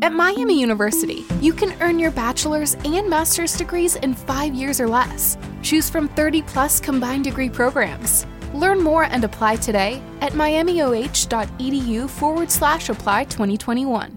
At Miami University, you can earn your bachelor's and master's degrees in five years or less. Choose from 30 plus combined degree programs. Learn more and apply today at miamioh.edu forward slash apply 2021.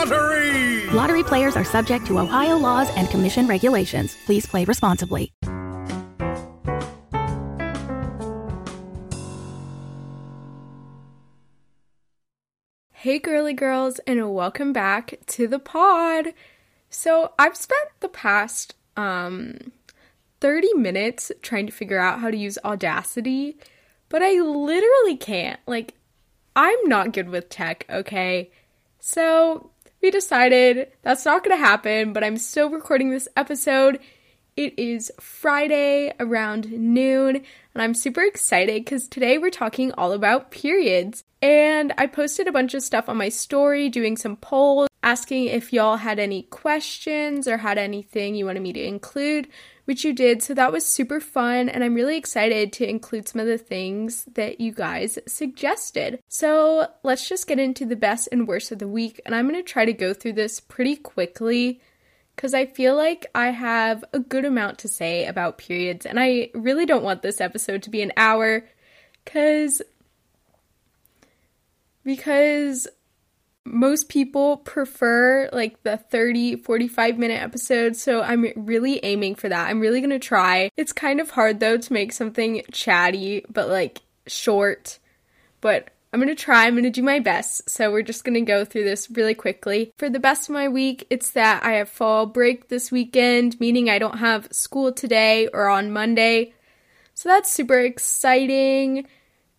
Lottery. Lottery players are subject to Ohio laws and commission regulations. Please play responsibly. Hey, girly girls, and welcome back to the pod. So, I've spent the past um 30 minutes trying to figure out how to use Audacity, but I literally can't. Like, I'm not good with tech, okay? So, we decided that's not gonna happen, but I'm still recording this episode. It is Friday around noon, and I'm super excited because today we're talking all about periods. And I posted a bunch of stuff on my story, doing some polls, asking if y'all had any questions or had anything you wanted me to include, which you did. So that was super fun, and I'm really excited to include some of the things that you guys suggested. So let's just get into the best and worst of the week, and I'm gonna try to go through this pretty quickly because I feel like I have a good amount to say about periods, and I really don't want this episode to be an hour because because most people prefer like the 30 45 minute episodes so i'm really aiming for that i'm really to try it's kind of hard though to make something chatty but like short but I'm gonna try, I'm gonna do my best. So, we're just gonna go through this really quickly. For the best of my week, it's that I have fall break this weekend, meaning I don't have school today or on Monday. So, that's super exciting.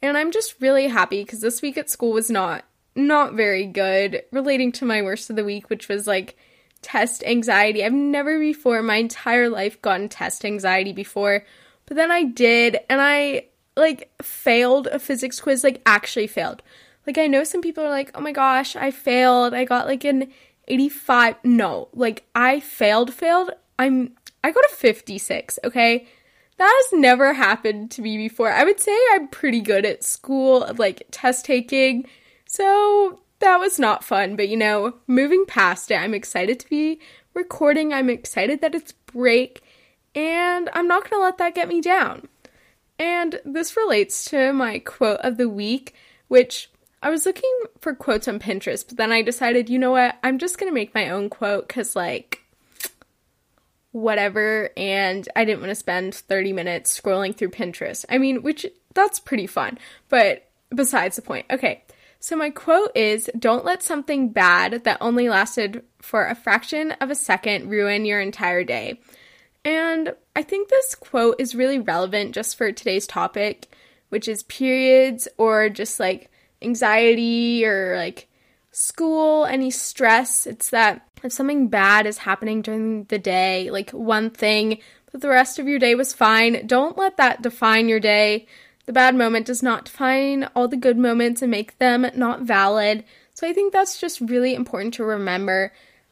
And I'm just really happy because this week at school was not not very good relating to my worst of the week, which was like test anxiety. I've never before in my entire life gotten test anxiety before, but then I did and I like failed a physics quiz, like actually failed. Like I know some people are like, "Oh my gosh, I failed. I got like an 85." No, like I failed failed. I'm I got a 56, okay? That has never happened to me before. I would say I'm pretty good at school, like test taking. So that was not fun, but you know, moving past it, I'm excited to be recording. I'm excited that it's break, and I'm not going to let that get me down. And this relates to my quote of the week, which I was looking for quotes on Pinterest, but then I decided, you know what, I'm just gonna make my own quote because, like, whatever. And I didn't want to spend 30 minutes scrolling through Pinterest. I mean, which that's pretty fun, but besides the point. Okay, so my quote is Don't let something bad that only lasted for a fraction of a second ruin your entire day. And I think this quote is really relevant just for today's topic, which is periods or just like anxiety or like school, any stress. It's that if something bad is happening during the day, like one thing, but the rest of your day was fine, don't let that define your day. The bad moment does not define all the good moments and make them not valid. So I think that's just really important to remember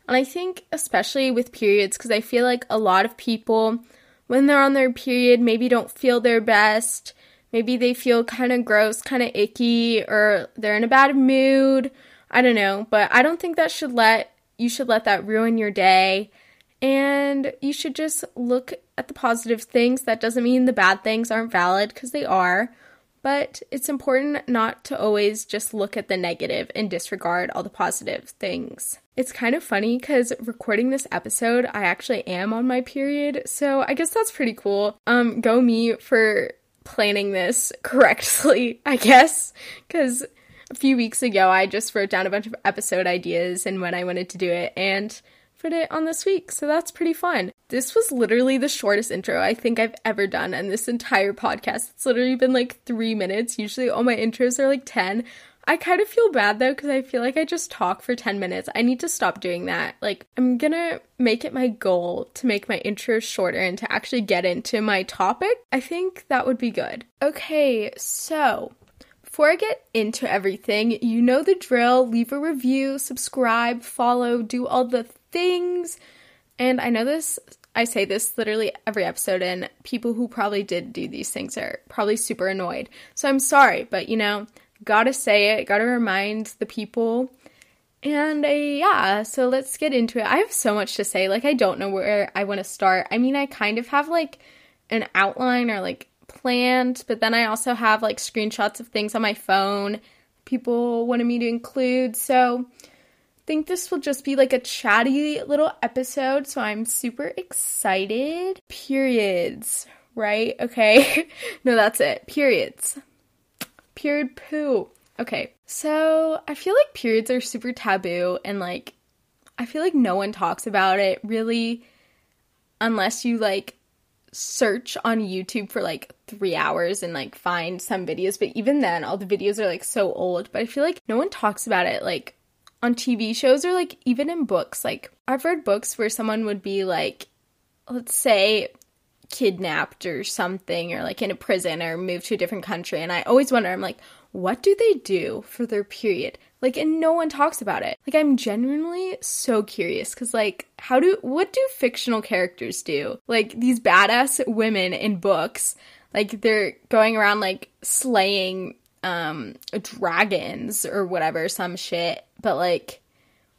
and I think, especially with periods, because I feel like a lot of people, when they're on their period, maybe don't feel their best. Maybe they feel kind of gross, kind of icky, or they're in a bad mood. I don't know, but I don't think that should let you should let that ruin your day. And you should just look at the positive things. That doesn't mean the bad things aren't valid because they are but it's important not to always just look at the negative and disregard all the positive things. It's kind of funny because recording this episode, I actually am on my period, so I guess that's pretty cool. Um, go me for planning this correctly, I guess, because a few weeks ago I just wrote down a bunch of episode ideas and when I wanted to do it, and put it on this week, so that's pretty fun. This was literally the shortest intro I think I've ever done, and this entire podcast, it's literally been like three minutes. Usually all my intros are like 10. I kind of feel bad though because I feel like I just talk for 10 minutes. I need to stop doing that. Like, I'm gonna make it my goal to make my intro shorter and to actually get into my topic. I think that would be good. Okay, so before I get into everything, you know the drill. Leave a review, subscribe, follow, do all the things. And I know this, I say this literally every episode, and people who probably did do these things are probably super annoyed. So I'm sorry, but you know, gotta say it, gotta remind the people. And uh, yeah, so let's get into it. I have so much to say. Like, I don't know where I want to start. I mean, I kind of have like an outline or like planned, but then I also have like screenshots of things on my phone people wanted me to include. So think this will just be like a chatty little episode. So I'm super excited. Periods, right? Okay. no, that's it. Periods. Period poo. Okay. So I feel like periods are super taboo and like I feel like no one talks about it really unless you like search on YouTube for like three hours and like find some videos. But even then, all the videos are like so old. But I feel like no one talks about it like on TV shows or like even in books. Like I've read books where someone would be like, let's say, kidnapped or something, or like in a prison or moved to a different country. And I always wonder, I'm like, what do they do for their period? Like, and no one talks about it. Like, I'm genuinely so curious because, like, how do, what do fictional characters do? Like, these badass women in books, like, they're going around, like, slaying, um, dragons or whatever, some shit. But, like,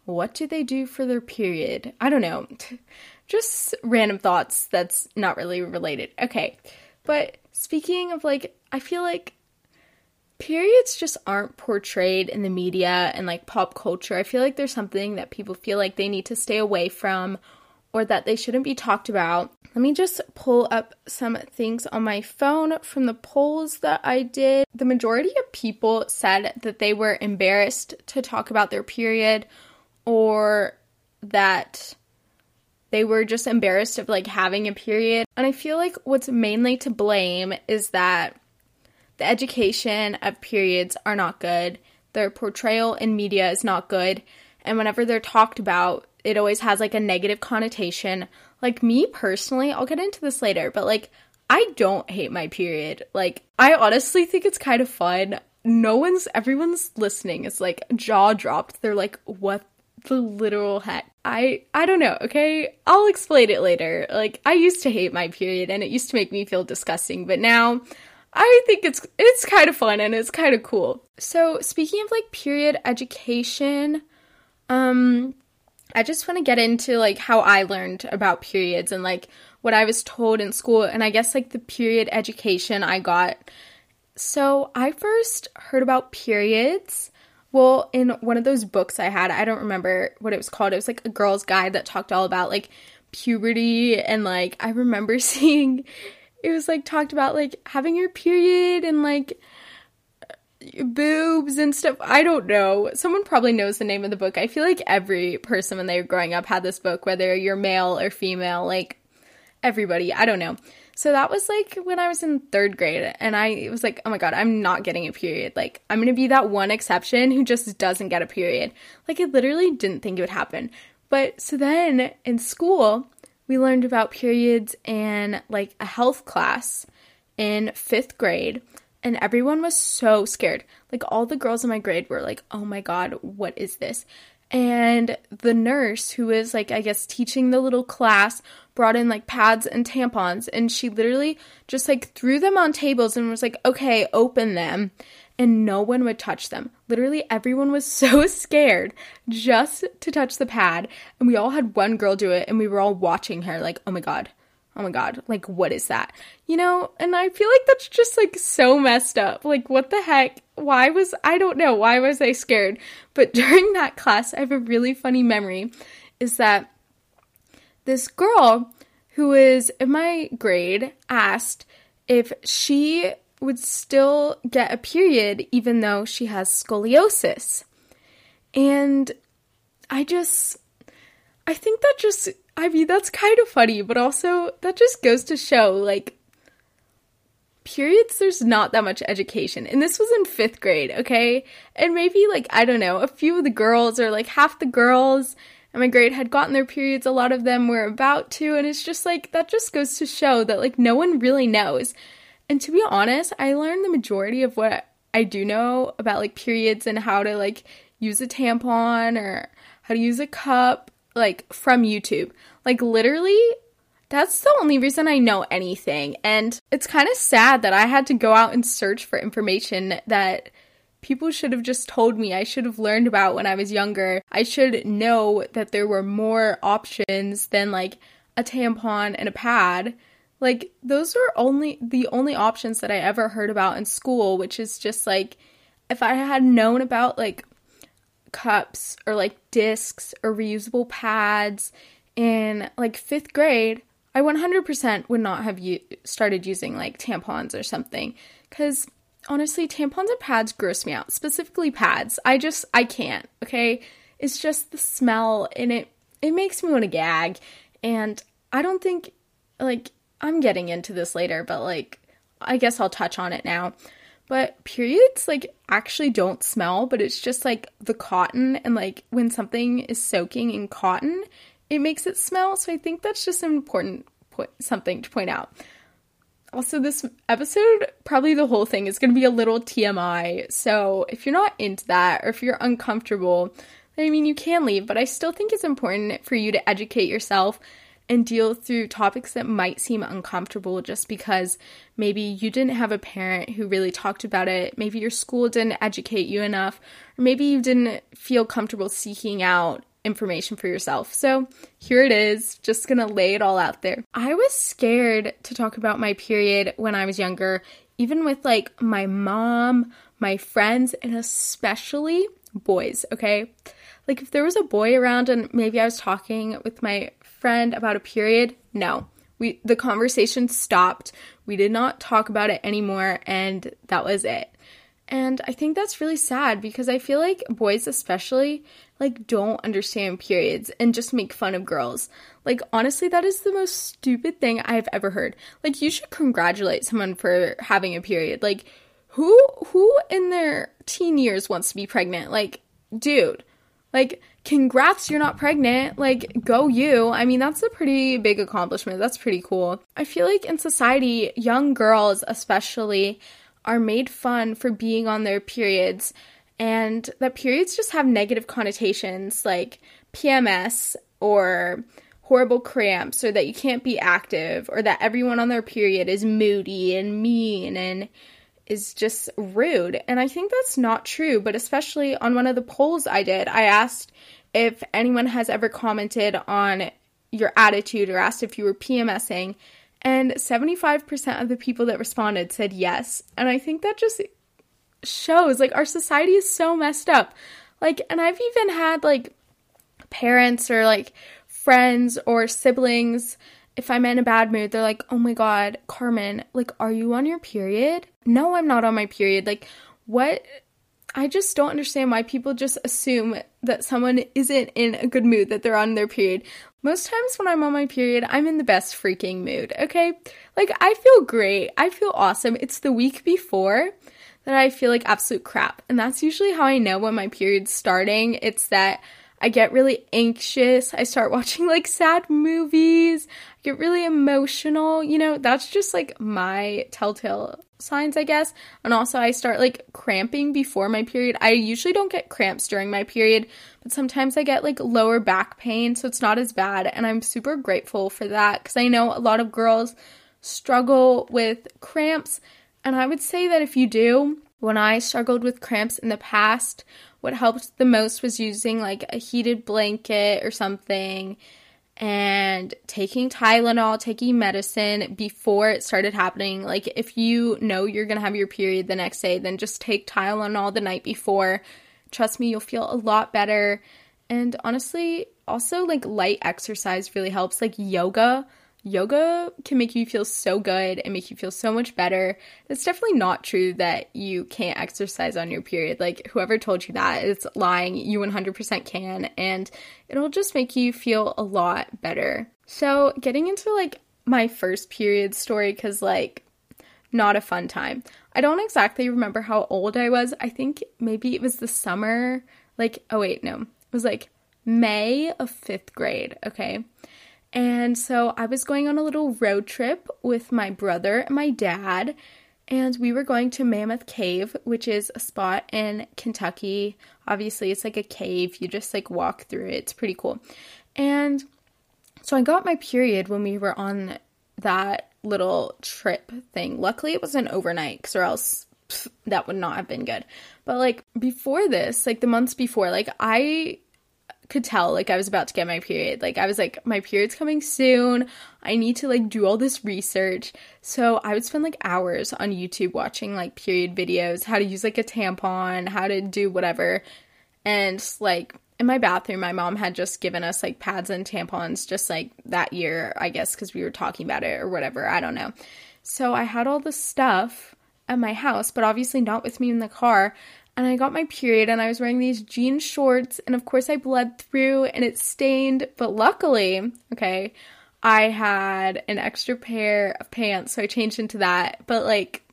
what do they do for their period? I don't know. Just random thoughts that's not really related. Okay. But speaking of, like, I feel like periods just aren't portrayed in the media and like pop culture. I feel like there's something that people feel like they need to stay away from or that they shouldn't be talked about. Let me just pull up some things on my phone from the polls that I did. The majority of people said that they were embarrassed to talk about their period or that they were just embarrassed of like having a period. And I feel like what's mainly to blame is that the education of periods are not good. Their portrayal in media is not good. And whenever they're talked about, it always has like a negative connotation. Like me personally, I'll get into this later, but like I don't hate my period. Like I honestly think it's kind of fun. No one's everyone's listening. It's like jaw dropped. They're like, "What the literal heck?" I I don't know, okay? I'll explain it later. Like I used to hate my period and it used to make me feel disgusting, but now I think it's it's kind of fun and it's kind of cool. So, speaking of like period education, um I just want to get into like how I learned about periods and like what I was told in school and I guess like the period education I got. So, I first heard about periods well, in one of those books I had, I don't remember what it was called. It was like a girl's guide that talked all about like puberty and like I remember seeing it was like talked about like having your period and like boobs and stuff. I don't know. Someone probably knows the name of the book. I feel like every person when they were growing up had this book, whether you're male or female, like everybody. I don't know. So that was like when I was in third grade, and I was like, oh my god, I'm not getting a period. Like, I'm gonna be that one exception who just doesn't get a period. Like, I literally didn't think it would happen. But so then in school, we learned about periods in like a health class in fifth grade, and everyone was so scared. Like, all the girls in my grade were like, oh my god, what is this? And the nurse, who is like, I guess, teaching the little class, brought in like pads and tampons, and she literally just like threw them on tables and was like, okay, open them and no one would touch them. Literally, everyone was so scared just to touch the pad. And we all had one girl do it, and we were all watching her, like, oh my god, oh my god, like, what is that? You know, and I feel like that's just like so messed up. Like, what the heck? Why was, I don't know, why was I scared? But during that class, I have a really funny memory is that this girl who is in my grade asked if she would still get a period even though she has scoliosis. And I just, I think that just, I mean, that's kind of funny, but also that just goes to show like, periods, there's not that much education. And this was in fifth grade, okay? And maybe, like, I don't know, a few of the girls or like half the girls in my grade had gotten their periods. A lot of them were about to. And it's just like, that just goes to show that, like, no one really knows. And to be honest, I learned the majority of what I do know about, like, periods and how to, like, use a tampon or how to use a cup, like, from YouTube. Like, literally, that's the only reason I know anything. And it's kind of sad that I had to go out and search for information that people should have just told me I should have learned about when I was younger. I should know that there were more options than like a tampon and a pad. Like those were only the only options that I ever heard about in school, which is just like if I had known about like cups or like discs or reusable pads in like 5th grade, I 100% would not have u- started using like tampons or something cuz honestly tampons and pads gross me out, specifically pads. I just I can't, okay? It's just the smell and it it makes me want to gag and I don't think like I'm getting into this later, but like I guess I'll touch on it now. But periods like actually don't smell, but it's just like the cotton and like when something is soaking in cotton, it makes it smell. So I think that's just an important point, something to point out. Also, this episode, probably the whole thing, is going to be a little TMI. So if you're not into that or if you're uncomfortable, I mean, you can leave, but I still think it's important for you to educate yourself and deal through topics that might seem uncomfortable just because maybe you didn't have a parent who really talked about it, maybe your school didn't educate you enough, or maybe you didn't feel comfortable seeking out information for yourself. So here it is, just gonna lay it all out there. I was scared to talk about my period when I was younger, even with like my mom, my friends, and especially boys, okay? Like if there was a boy around and maybe I was talking with my friend about a period, no. We the conversation stopped. We did not talk about it anymore and that was it. And I think that's really sad because I feel like boys especially like don't understand periods and just make fun of girls. Like honestly, that is the most stupid thing I've ever heard. Like you should congratulate someone for having a period. Like who who in their teen years wants to be pregnant? Like dude, like congrats you're not pregnant. Like go you. I mean, that's a pretty big accomplishment. That's pretty cool. I feel like in society, young girls especially are made fun for being on their periods and that periods just have negative connotations like PMS or horrible cramps or that you can't be active or that everyone on their period is moody and mean and is just rude. And I think that's not true, but especially on one of the polls I did, I asked if anyone has ever commented on your attitude or asked if you were PMSing and 75% of the people that responded said yes. And I think that just shows like our society is so messed up. Like, and I've even had like parents or like friends or siblings, if I'm in a bad mood, they're like, oh my god, Carmen, like, are you on your period? No, I'm not on my period. Like, what? I just don't understand why people just assume that someone isn't in a good mood, that they're on their period. Most times when I'm on my period, I'm in the best freaking mood, okay? Like, I feel great. I feel awesome. It's the week before that I feel like absolute crap. And that's usually how I know when my period's starting. It's that I get really anxious. I start watching like sad movies. I get really emotional. You know, that's just like my telltale signs, I guess. And also, I start like cramping before my period. I usually don't get cramps during my period, but sometimes I get like lower back pain, so it's not as bad. And I'm super grateful for that because I know a lot of girls struggle with cramps. And I would say that if you do, when I struggled with cramps in the past, what helped the most was using like a heated blanket or something and taking Tylenol, taking medicine before it started happening. Like, if you know you're gonna have your period the next day, then just take Tylenol the night before. Trust me, you'll feel a lot better. And honestly, also like light exercise really helps, like yoga yoga can make you feel so good and make you feel so much better. It's definitely not true that you can't exercise on your period. Like, whoever told you that is lying. You 100% can, and it'll just make you feel a lot better. So, getting into like my first period story, because like not a fun time. I don't exactly remember how old I was. I think maybe it was the summer, like, oh wait, no. It was like May of fifth grade, okay? And so I was going on a little road trip with my brother and my dad, and we were going to Mammoth Cave, which is a spot in Kentucky. Obviously, it's like a cave. You just like walk through it. It's pretty cool. And so I got my period when we were on that little trip thing. Luckily, it was an overnight, because or else pff, that would not have been good. But like before this, like the months before, like I could tell like I was about to get my period. Like I was like my period's coming soon. I need to like do all this research. So I would spend like hours on YouTube watching like period videos, how to use like a tampon, how to do whatever. And like in my bathroom, my mom had just given us like pads and tampons just like that year, I guess cuz we were talking about it or whatever, I don't know. So I had all this stuff at my house, but obviously not with me in the car and I got my period and I was wearing these jean shorts and of course I bled through and it stained, but luckily, okay, I had an extra pair of pants, so I changed into that. But like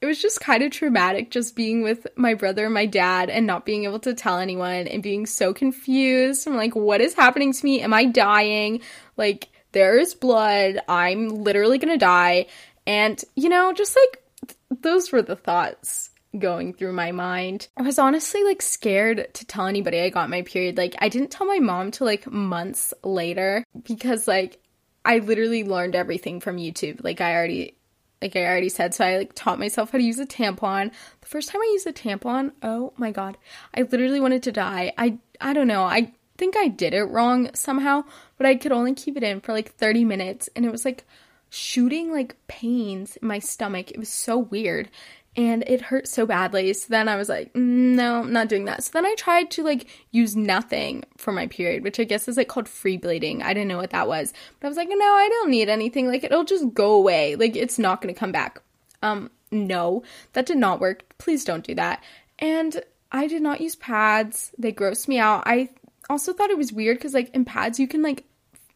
it was just kind of traumatic just being with my brother and my dad and not being able to tell anyone and being so confused. I'm like, what is happening to me? Am I dying? Like, there is blood. I'm literally gonna die. And, you know, just like th- those were the thoughts going through my mind. I was honestly like scared to tell anybody I got my period. Like I didn't tell my mom till like months later because like I literally learned everything from YouTube. Like I already like I already said, so I like taught myself how to use a tampon. The first time I used a tampon, oh my god, I literally wanted to die. I I don't know. I think I did it wrong somehow, but I could only keep it in for like 30 minutes and it was like shooting like pains in my stomach. It was so weird and it hurt so badly. So then I was like, mm, no, I'm not doing that. So then I tried to like use nothing for my period, which I guess is like called free bleeding. I didn't know what that was. But I was like, no, I don't need anything. Like it'll just go away. Like it's not going to come back. Um no, that did not work. Please don't do that. And I did not use pads. They grossed me out. I also thought it was weird cuz like in pads you can like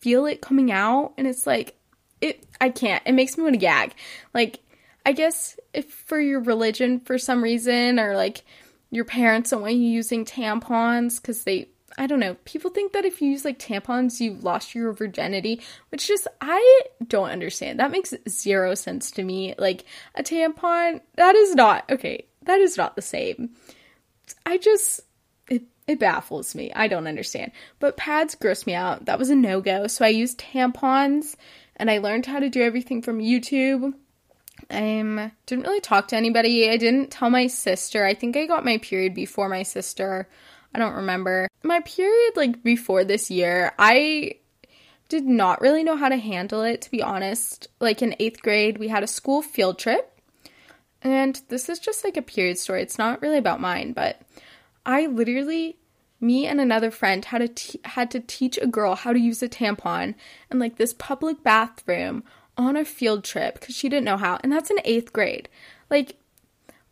feel it coming out and it's like it I can't. It makes me want to gag. Like I guess if for your religion for some reason or like your parents don't want you using tampons because they I don't know. People think that if you use like tampons, you've lost your virginity, which just I don't understand. That makes zero sense to me. Like a tampon, that is not okay. That is not the same. I just it it baffles me. I don't understand. But pads gross me out. That was a no go. So I used tampons, and I learned how to do everything from YouTube. Um, didn't really talk to anybody. I didn't tell my sister. I think I got my period before my sister. I don't remember. My period, like before this year, I did not really know how to handle it, to be honest. Like in eighth grade, we had a school field trip. And this is just like a period story. It's not really about mine, but I literally me and another friend had to t- had to teach a girl how to use a tampon in like this public bathroom on a field trip because she didn't know how, and that's in eighth grade. Like,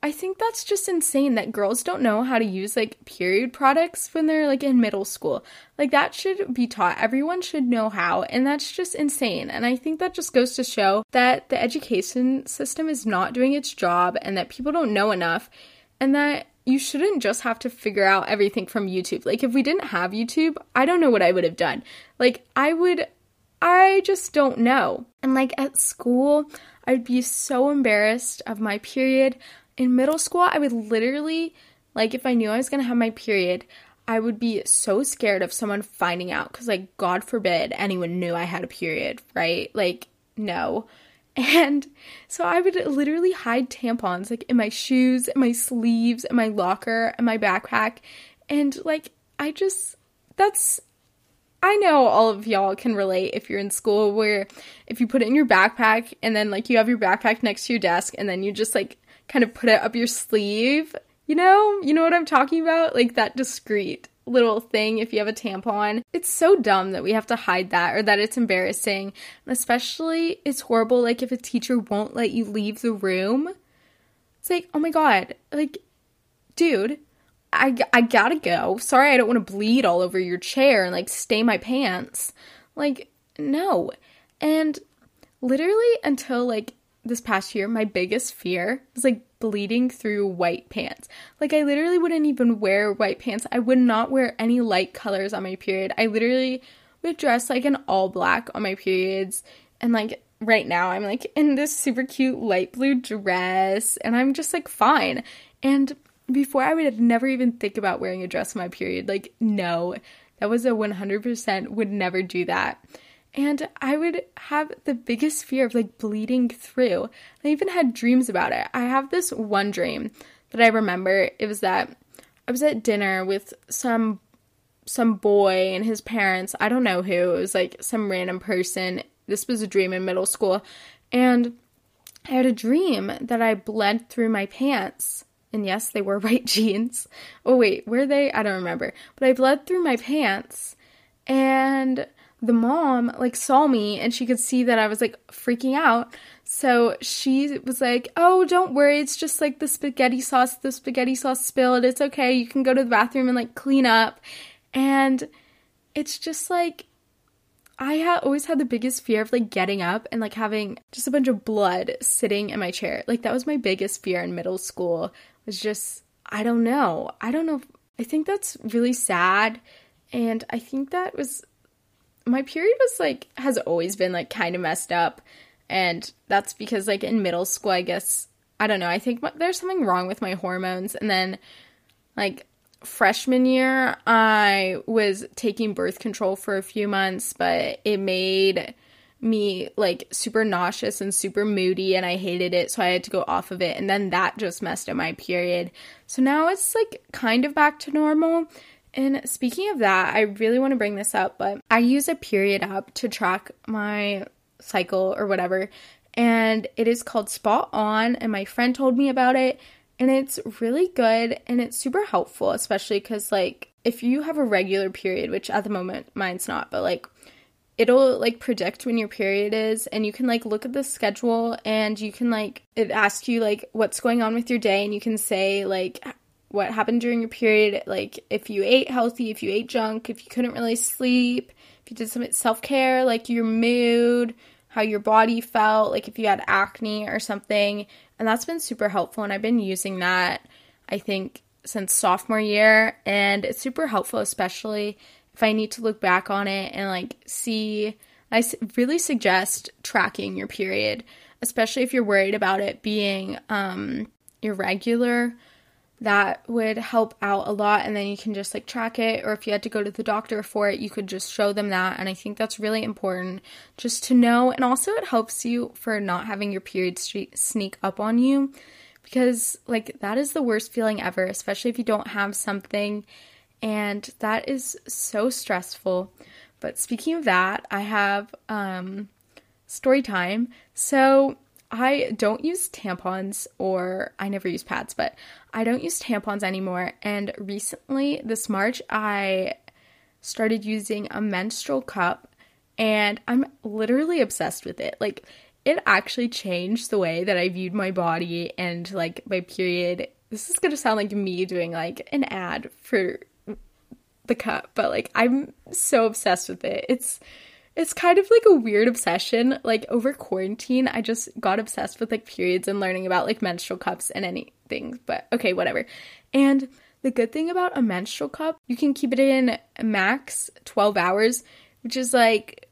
I think that's just insane that girls don't know how to use like period products when they're like in middle school. Like, that should be taught. Everyone should know how, and that's just insane. And I think that just goes to show that the education system is not doing its job and that people don't know enough, and that you shouldn't just have to figure out everything from YouTube. Like, if we didn't have YouTube, I don't know what I would have done. Like, I would I just don't know. And like at school, I'd be so embarrassed of my period. In middle school, I would literally, like, if I knew I was gonna have my period, I would be so scared of someone finding out because, like, God forbid anyone knew I had a period, right? Like, no. And so I would literally hide tampons like in my shoes, in my sleeves, in my locker, in my backpack. And like, I just, that's I know all of y'all can relate if you're in school where if you put it in your backpack and then like you have your backpack next to your desk and then you just like kind of put it up your sleeve, you know? You know what I'm talking about? Like that discreet little thing if you have a tampon. It's so dumb that we have to hide that or that it's embarrassing. And especially it's horrible like if a teacher won't let you leave the room. It's like, "Oh my god, like dude, I, I gotta go. Sorry, I don't want to bleed all over your chair and like stain my pants. Like, no. And literally until like this past year, my biggest fear was like bleeding through white pants. Like, I literally wouldn't even wear white pants. I would not wear any light colors on my period. I literally would dress like an all black on my periods. And like, right now, I'm like in this super cute light blue dress, and I'm just like fine. And before, I would never even think about wearing a dress my period. Like, no, that was a 100% would never do that. And I would have the biggest fear of like bleeding through. I even had dreams about it. I have this one dream that I remember. It was that I was at dinner with some some boy and his parents. I don't know who. It was like some random person. This was a dream in middle school. And I had a dream that I bled through my pants. And yes, they were white jeans. Oh wait, were they? I don't remember. But I bled through my pants and the mom like saw me and she could see that I was like freaking out. So she was like, "Oh, don't worry. It's just like the spaghetti sauce, the spaghetti sauce spilled. It's okay. You can go to the bathroom and like clean up." And it's just like I had always had the biggest fear of like getting up and like having just a bunch of blood sitting in my chair. Like that was my biggest fear in middle school. Just I don't know. I don't know. I think that's really sad and I think that was my period was like has always been like kind of messed up and that's because like in middle school i guess i don't know i think there's something wrong with my hormones and then like freshman year i was taking birth control for a few months but it made me like super nauseous and super moody and I hated it so I had to go off of it and then that just messed up my period. So now it's like kind of back to normal and speaking of that, I really want to bring this up, but I use a period app to track my cycle or whatever, and it is called Spot On, and my friend told me about it, and it's really good and it's super helpful, especially because, like, if you have a regular period, which at the moment mine's not, but like, it'll like predict when your period is and you can like look at the schedule and you can like it asks you like what's going on with your day and you can say like what happened during your period, like if you ate healthy, if you ate junk, if you couldn't really sleep, if you did some self care, like your mood, how your body felt, like if you had acne or something. And that's been super helpful. And I've been using that, I think, since sophomore year. And it's super helpful, especially if I need to look back on it and like see. I really suggest tracking your period, especially if you're worried about it being um, irregular that would help out a lot and then you can just like track it or if you had to go to the doctor for it you could just show them that and i think that's really important just to know and also it helps you for not having your period sneak up on you because like that is the worst feeling ever especially if you don't have something and that is so stressful but speaking of that i have um story time so I don't use tampons or I never use pads, but I don't use tampons anymore. And recently, this March, I started using a menstrual cup and I'm literally obsessed with it. Like, it actually changed the way that I viewed my body and like my period. This is gonna sound like me doing like an ad for the cup, but like I'm so obsessed with it. It's it's kind of like a weird obsession. Like over quarantine, I just got obsessed with like periods and learning about like menstrual cups and anything. But okay, whatever. And the good thing about a menstrual cup, you can keep it in max 12 hours, which is like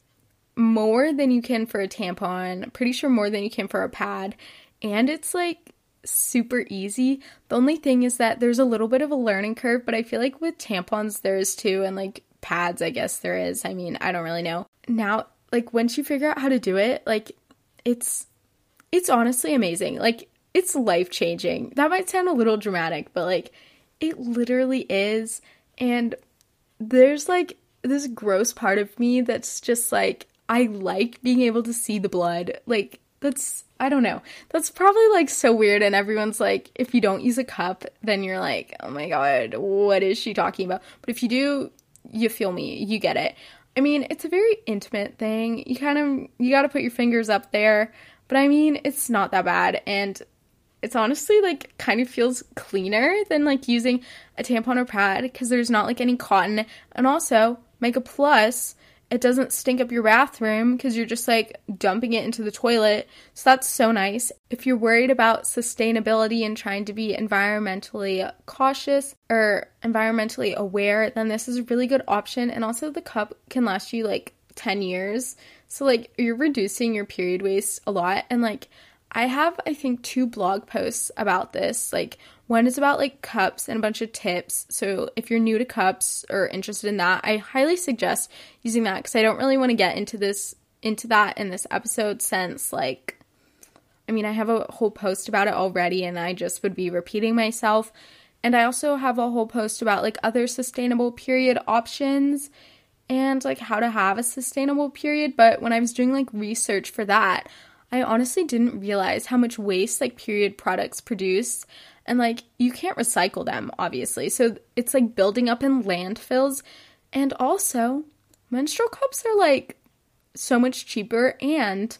more than you can for a tampon. Pretty sure more than you can for a pad. And it's like super easy. The only thing is that there's a little bit of a learning curve, but I feel like with tampons there is too, and like pads, I guess there is. I mean, I don't really know. Now, like once you figure out how to do it, like it's it's honestly amazing. Like it's life-changing. That might sound a little dramatic, but like it literally is and there's like this gross part of me that's just like I like being able to see the blood. Like that's I don't know. That's probably like so weird and everyone's like if you don't use a cup, then you're like, "Oh my god, what is she talking about?" But if you do, you feel me, you get it. I mean, it's a very intimate thing. You kind of you got to put your fingers up there, but I mean, it's not that bad and it's honestly like kind of feels cleaner than like using a tampon or pad because there's not like any cotton. And also, Mega Plus it doesn't stink up your bathroom because you're just like dumping it into the toilet. So that's so nice. If you're worried about sustainability and trying to be environmentally cautious or environmentally aware, then this is a really good option. And also, the cup can last you like 10 years. So, like, you're reducing your period waste a lot. And, like, I have, I think, two blog posts about this. Like, one is about like cups and a bunch of tips. So, if you're new to cups or interested in that, I highly suggest using that because I don't really want to get into this into that in this episode since like I mean, I have a whole post about it already and I just would be repeating myself. And I also have a whole post about like other sustainable period options and like how to have a sustainable period, but when I was doing like research for that, I honestly didn't realize how much waste like period products produce. And like you can't recycle them obviously. So it's like building up in landfills. And also menstrual cups are like so much cheaper. And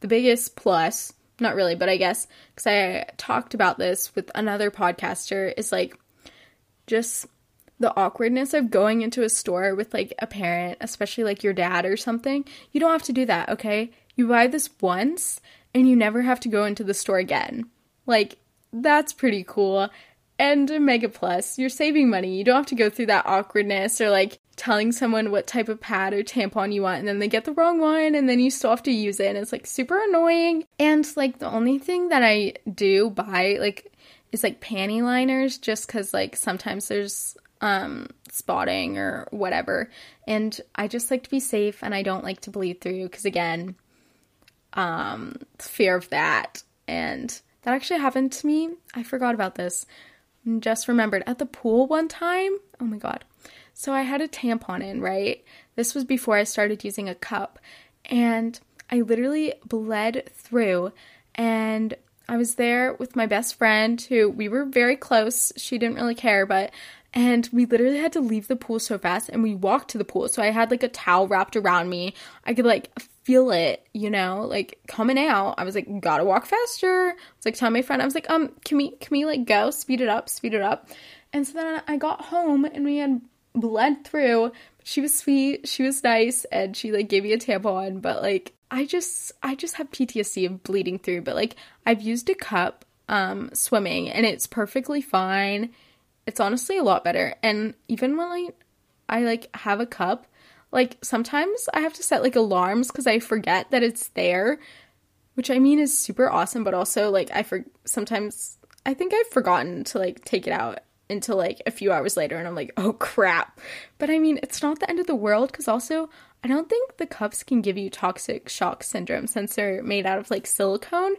the biggest plus not really but i guess because i talked about this with another podcaster is like just the awkwardness of going into a store with like a parent especially like your dad or something. You don't have to do that okay you buy this once and you never have to go into the store again like that's pretty cool. And Mega Plus, you're saving money. You don't have to go through that awkwardness or like telling someone what type of pad or tampon you want and then they get the wrong one and then you still have to use it and it's like super annoying. And like the only thing that I do buy like is like panty liners just cuz like sometimes there's um spotting or whatever. And I just like to be safe and I don't like to bleed through cuz again um fear of that and that actually happened to me. I forgot about this. Just remembered at the pool one time. Oh my god. So I had a tampon in, right? This was before I started using a cup. And I literally bled through. And I was there with my best friend who we were very close. She didn't really care, but and we literally had to leave the pool so fast and we walked to the pool. So I had like a towel wrapped around me. I could like feel it, you know, like coming out. I was like, gotta walk faster. it's like, tell my friend, I was like, um, can we, can we like go speed it up, speed it up? And so then I got home and we had bled through. She was sweet, she was nice, and she like gave me a tampon, but like, I just, I just have PTSD of bleeding through, but like, I've used a cup, um, swimming and it's perfectly fine. It's honestly a lot better. And even when like, I like have a cup, like sometimes I have to set like alarms because I forget that it's there, which I mean is super awesome, but also like I for sometimes I think I've forgotten to like take it out until like a few hours later and I'm like, "Oh crap." But I mean, it's not the end of the world cuz also I don't think the cups can give you toxic shock syndrome since they're made out of like silicone,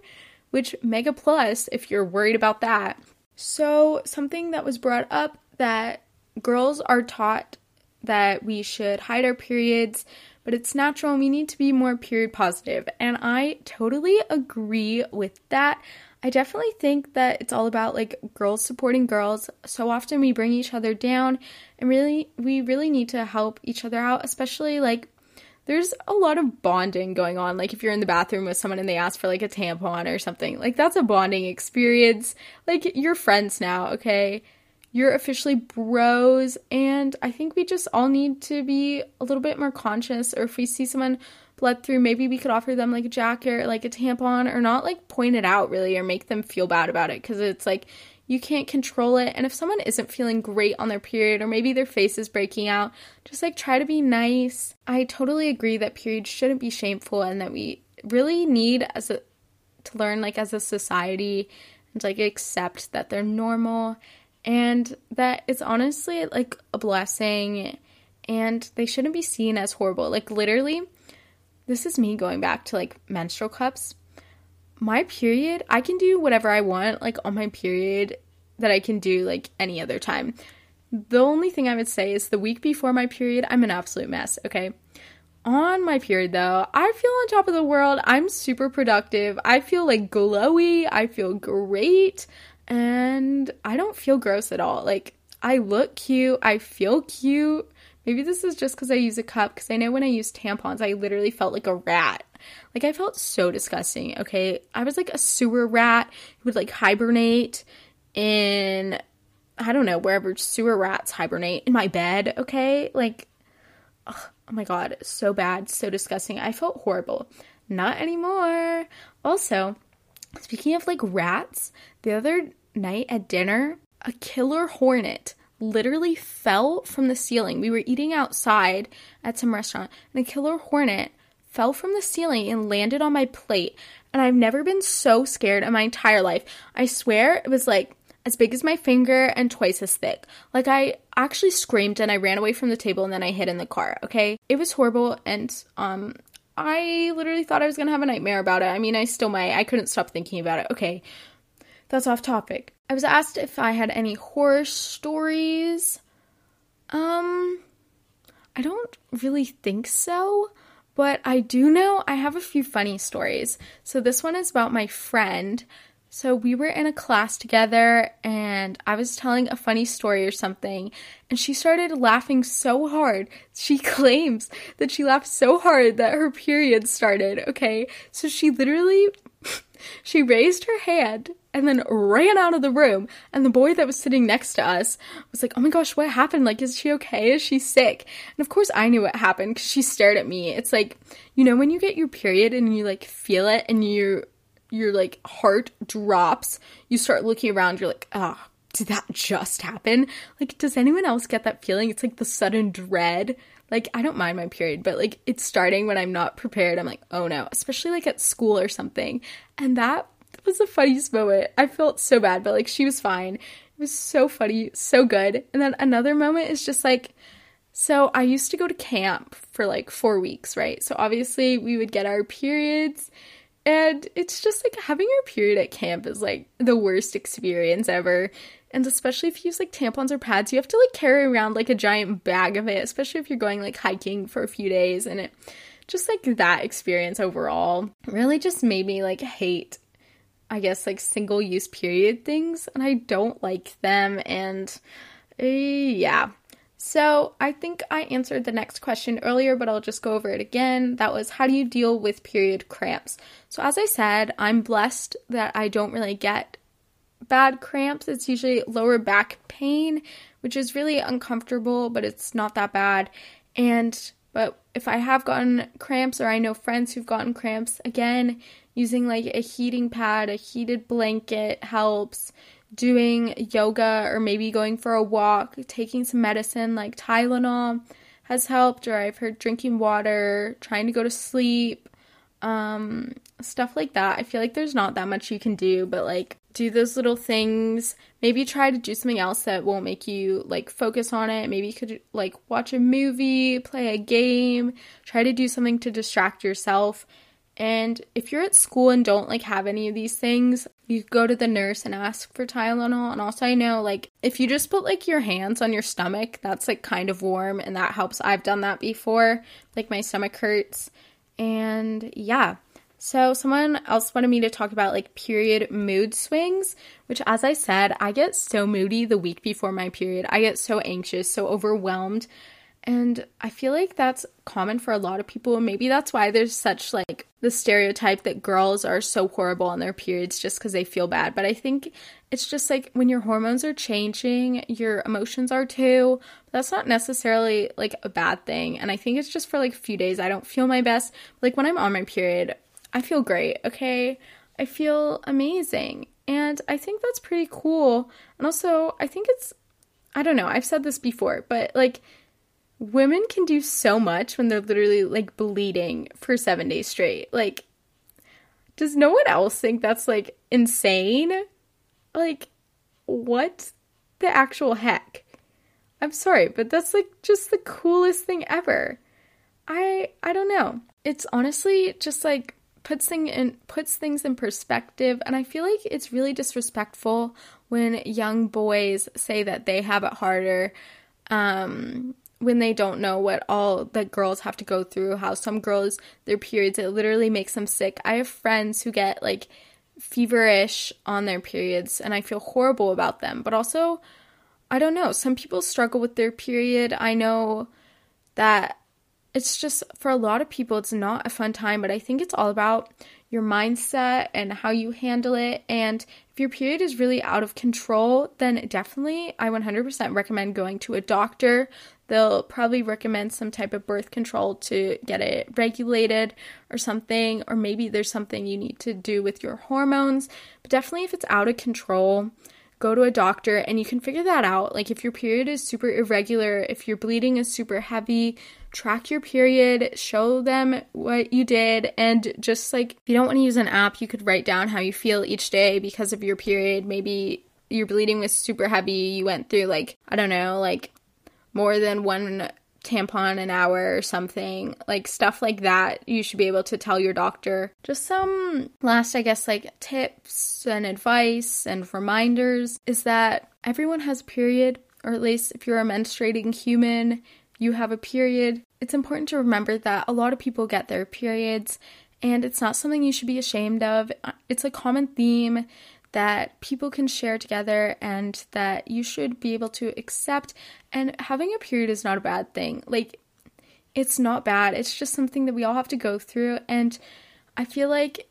which mega plus if you're worried about that. So, something that was brought up that girls are taught that we should hide our periods, but it's natural we need to be more period positive. And I totally agree with that. I definitely think that it's all about like girls supporting girls. So often we bring each other down and really we really need to help each other out, especially like there's a lot of bonding going on. Like if you're in the bathroom with someone and they ask for like a tampon or something, like that's a bonding experience. Like you're friends now, okay? you're officially bros. And I think we just all need to be a little bit more conscious. Or if we see someone bled through, maybe we could offer them like a jacket or like a tampon or not like point it out really or make them feel bad about it. Cause it's like, you can't control it. And if someone isn't feeling great on their period or maybe their face is breaking out, just like try to be nice. I totally agree that periods shouldn't be shameful and that we really need as a to learn like as a society and like accept that they're normal and that it's honestly like a blessing and they shouldn't be seen as horrible. Like literally, this is me going back to like menstrual cups. My period, I can do whatever I want like on my period that I can do like any other time. The only thing I would say is the week before my period, I'm an absolute mess, okay? On my period though, I feel on top of the world. I'm super productive. I feel like glowy. I feel great and I don't feel gross at all. Like, I look cute, I feel cute. Maybe this is just because I use a cup, because I know when I use tampons, I literally felt like a rat. Like, I felt so disgusting, okay? I was like a sewer rat who would like hibernate in, I don't know, wherever sewer rats hibernate in my bed, okay? Like, Oh my god, so bad, so disgusting. I felt horrible. Not anymore. Also, speaking of like rats, the other night at dinner, a killer hornet literally fell from the ceiling. We were eating outside at some restaurant, and a killer hornet fell from the ceiling and landed on my plate. And I've never been so scared in my entire life. I swear it was like as big as my finger and twice as thick. Like I actually screamed and I ran away from the table and then I hid in the car, okay? It was horrible and um I literally thought I was going to have a nightmare about it. I mean, I still might. I couldn't stop thinking about it. Okay. That's off topic. I was asked if I had any horror stories. Um I don't really think so. But I do know I have a few funny stories. So this one is about my friend. So we were in a class together and I was telling a funny story or something and she started laughing so hard. She claims that she laughed so hard that her period started, okay? So she literally she raised her hand and then ran out of the room. And the boy that was sitting next to us was like, Oh my gosh, what happened? Like, is she okay? Is she sick? And of course, I knew what happened because she stared at me. It's like, you know, when you get your period and you like feel it and you, your like heart drops, you start looking around, you're like, Oh, did that just happen? Like, does anyone else get that feeling? It's like the sudden dread. Like, I don't mind my period, but like it's starting when I'm not prepared. I'm like, oh no, especially like at school or something. And that was the funniest moment. I felt so bad, but like she was fine. It was so funny, so good. And then another moment is just like, so I used to go to camp for like four weeks, right? So obviously we would get our periods. And it's just like having your period at camp is like the worst experience ever. And especially if you use like tampons or pads, you have to like carry around like a giant bag of it, especially if you're going like hiking for a few days. And it just like that experience overall really just made me like hate I guess, like single use period things, and I don't like them. And uh, yeah. So I think I answered the next question earlier, but I'll just go over it again. That was how do you deal with period cramps? So, as I said, I'm blessed that I don't really get bad cramps. It's usually lower back pain, which is really uncomfortable, but it's not that bad. And but if I have gotten cramps or I know friends who've gotten cramps, again, using like a heating pad, a heated blanket helps. Doing yoga or maybe going for a walk, taking some medicine like Tylenol has helped, or I've heard drinking water, trying to go to sleep, um, stuff like that. I feel like there's not that much you can do, but like do those little things. Maybe try to do something else that won't make you like focus on it. Maybe you could like watch a movie, play a game, try to do something to distract yourself and if you're at school and don't like have any of these things, you go to the nurse and ask for Tylenol. And also, I know like if you just put like your hands on your stomach, that's like kind of warm and that helps. I've done that before, like my stomach hurts. And yeah. So, someone else wanted me to talk about like period mood swings, which, as I said, I get so moody the week before my period. I get so anxious, so overwhelmed. And I feel like that's common for a lot of people. Maybe that's why there's such like the stereotype that girls are so horrible on their periods just because they feel bad. But I think it's just like when your hormones are changing, your emotions are too. That's not necessarily like a bad thing. And I think it's just for like a few days I don't feel my best. Like when I'm on my period, I feel great, okay? I feel amazing. And I think that's pretty cool. And also, I think it's, I don't know, I've said this before, but like, women can do so much when they're literally like bleeding for seven days straight. Like, does no one else think that's like insane? Like, what the actual heck? I'm sorry, but that's like just the coolest thing ever. I I don't know. It's honestly just like puts thing in puts things in perspective and I feel like it's really disrespectful when young boys say that they have it harder um when they don't know what all that girls have to go through, how some girls, their periods, it literally makes them sick. I have friends who get like feverish on their periods, and I feel horrible about them. But also, I don't know, some people struggle with their period. I know that it's just for a lot of people, it's not a fun time, but I think it's all about your mindset and how you handle it. And if your period is really out of control, then definitely I 100% recommend going to a doctor they'll probably recommend some type of birth control to get it regulated or something, or maybe there's something you need to do with your hormones. But definitely, if it's out of control, go to a doctor and you can figure that out. Like, if your period is super irregular, if your bleeding is super heavy, track your period, show them what you did, and just like if you don't want to use an app, you could write down how you feel each day because of your period. Maybe your bleeding was super heavy, you went through like, I don't know, like more than one tampon an hour or something, like stuff like that, you should be able to tell your doctor. Just some last, I guess, like tips and advice and reminders is that everyone has a period, or at least if you're a menstruating human, you have a period, it's important to remember that a lot of people get their periods and it's not something you should be ashamed of. It's a common theme that people can share together and that you should be able to accept. And having a period is not a bad thing. Like, it's not bad, it's just something that we all have to go through. And I feel like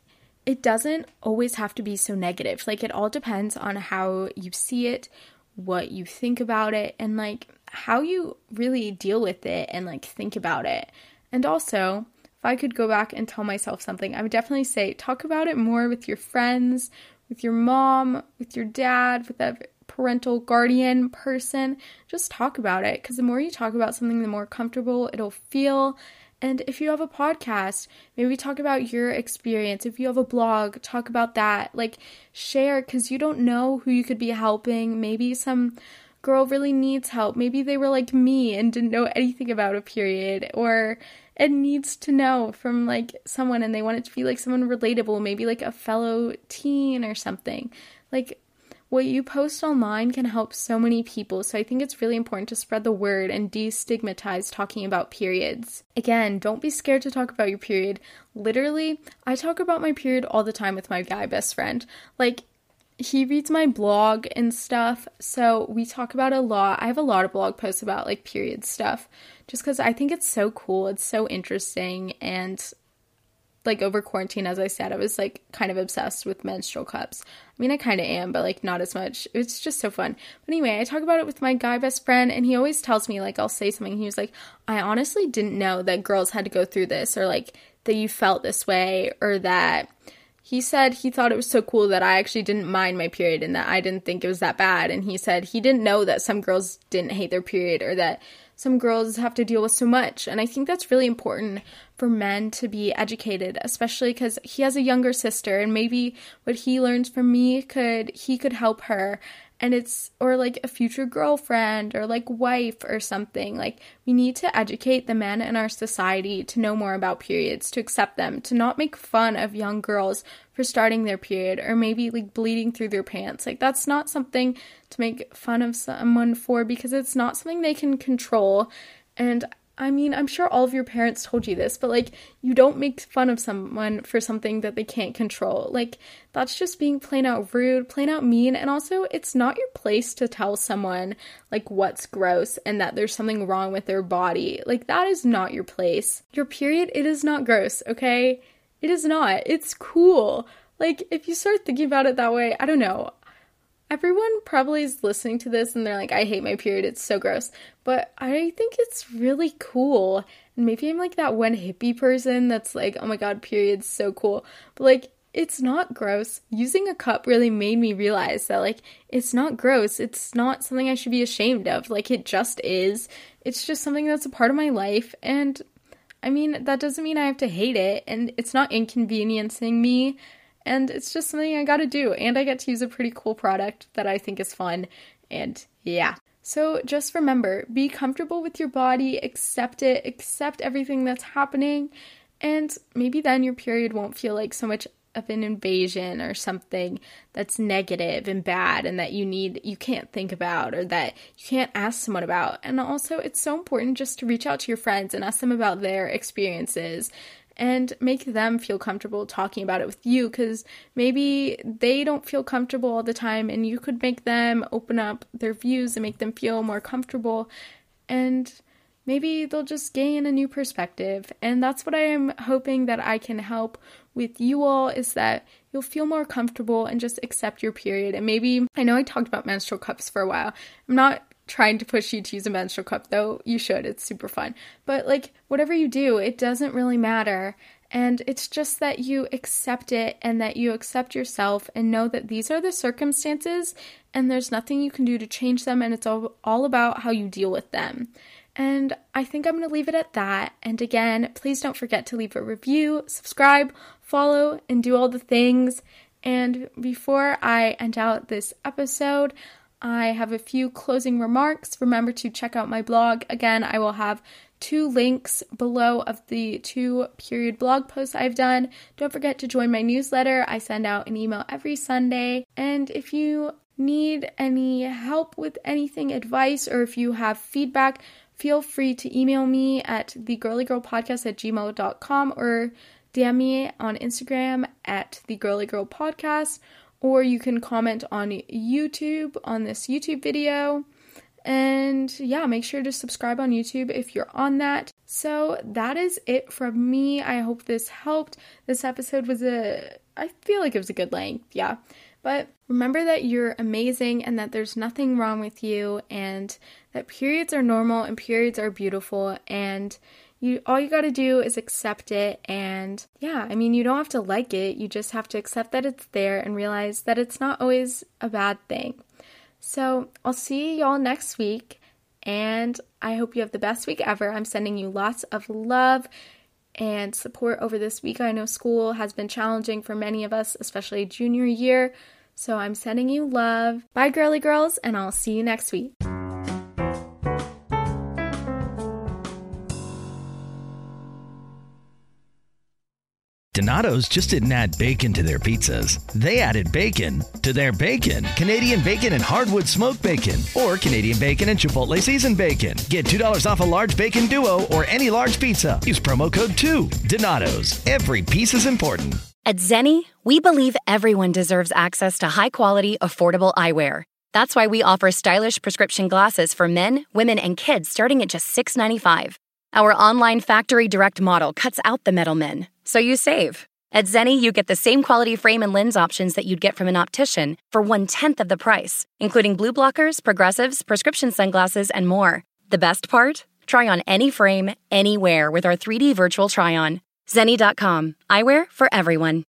it doesn't always have to be so negative. Like, it all depends on how you see it, what you think about it, and like how you really deal with it and like think about it. And also, if I could go back and tell myself something, I would definitely say talk about it more with your friends, with your mom, with your dad, with a parental guardian person. Just talk about it because the more you talk about something, the more comfortable it'll feel. And if you have a podcast, maybe talk about your experience. If you have a blog, talk about that. Like, share because you don't know who you could be helping. Maybe some girl really needs help. Maybe they were like me and didn't know anything about a period, or it needs to know from like someone and they want it to be like someone relatable, maybe like a fellow teen or something. Like, what you post online can help so many people, so I think it's really important to spread the word and destigmatize talking about periods. Again, don't be scared to talk about your period. Literally, I talk about my period all the time with my guy best friend. Like, he reads my blog and stuff, so we talk about a lot. I have a lot of blog posts about like period stuff just because I think it's so cool. It's so interesting. And like over quarantine, as I said, I was like kind of obsessed with menstrual cups. I mean, I kind of am, but like not as much. It's just so fun. But anyway, I talk about it with my guy best friend, and he always tells me, like, I'll say something. He was like, I honestly didn't know that girls had to go through this, or like that you felt this way, or that he said he thought it was so cool that I actually didn't mind my period and that I didn't think it was that bad. And he said he didn't know that some girls didn't hate their period or that some girls have to deal with so much. And I think that's really important for men to be educated, especially because he has a younger sister and maybe what he learns from me could he could help her and it's or like a future girlfriend or like wife or something like we need to educate the men in our society to know more about periods to accept them to not make fun of young girls for starting their period or maybe like bleeding through their pants. Like that's not something to make fun of someone for because it's not something they can control. And I mean, I'm sure all of your parents told you this, but like, you don't make fun of someone for something that they can't control. Like, that's just being plain out rude, plain out mean, and also, it's not your place to tell someone, like, what's gross and that there's something wrong with their body. Like, that is not your place. Your period, it is not gross, okay? It is not. It's cool. Like, if you start thinking about it that way, I don't know everyone probably is listening to this and they're like, I hate my period, it's so gross. But I think it's really cool. And maybe I'm like that one hippie person that's like, oh my god, period's so cool. But like, it's not gross. Using a cup really made me realize that, like, it's not gross. It's not something I should be ashamed of. Like, it just is. It's just something that's a part of my life. And I mean, that doesn't mean I have to hate it. And it's not inconveniencing me and it's just something I gotta do. And I get to use a pretty cool product that I think is fun. And yeah. So just remember be comfortable with your body, accept it, accept everything that's happening, and maybe then your period won't feel like so much of an invasion or something that's negative and bad and that you need you can't think about or that you can't ask someone about. And also it's so important just to reach out to your friends and ask them about their experiences and make them feel comfortable talking about it with you because maybe they don't feel comfortable all the time and you could make them open up their views and make them feel more comfortable and maybe they'll just gain a new perspective. And that's what i am hoping that i can help with you all is that you'll feel more comfortable and just accept your period. And maybe i know i talked about menstrual cups for a while. I'm not trying to push you to use a menstrual cup, though you should. It's super fun. But like, whatever you do, it doesn't really matter. And it's just that you accept it and that you accept yourself and know that these are the circumstances and there's nothing you can do to change them. And it's all, all about how you deal with them. And I think I'm going to leave it at that. And again, please don't forget to leave a review, subscribe, follow, and do all the things. And before I end out this episode, I have a few closing remarks. Remember to check out my blog. Again, I will have two links below of the two period blog posts I've done. Don't forget to join my newsletter. I send out an email every Sunday. And if you need any help with anything, advice, or if you have feedback, feel free to email me at thegirlygirlpodcast at gmail.com or DM me on Instagram at thegirlygirlpodcast or you can comment on YouTube on this YouTube video. And yeah, make sure to subscribe on YouTube if you're on that. So that is it from me. I hope this helped. This episode was a, I feel like it was a good length. Yeah. But remember that you're amazing and that there's nothing wrong with you and that periods are normal and periods are beautiful and you all you got to do is accept it and yeah i mean you don't have to like it. You just have to accept that it's there and realize that it's not always a bad thing. So i'll see y'all next week and i hope you have the best week ever. I'm sending you lots of love and support over this week. I know school has been challenging for many of us especially junior year. So i'm sending you love. Bye girly girls and i'll see you next week Donato's just didn't add bacon to their pizzas. They added bacon to their bacon. Canadian bacon and hardwood smoked bacon, or Canadian bacon and Chipotle seasoned bacon. Get $2 off a large bacon duo or any large pizza. Use promo code 2. Donato's. Every piece is important. At Zenni, we believe everyone deserves access to high quality, affordable eyewear. That's why we offer stylish prescription glasses for men, women, and kids starting at just $6.95. Our online factory direct model cuts out the middlemen so you save. At Zenni, you get the same quality frame and lens options that you'd get from an optician for one tenth of the price, including blue blockers, progressives, prescription sunglasses, and more. The best part? Try on any frame, anywhere with our 3D virtual try on. Zenni.com. Eyewear for everyone.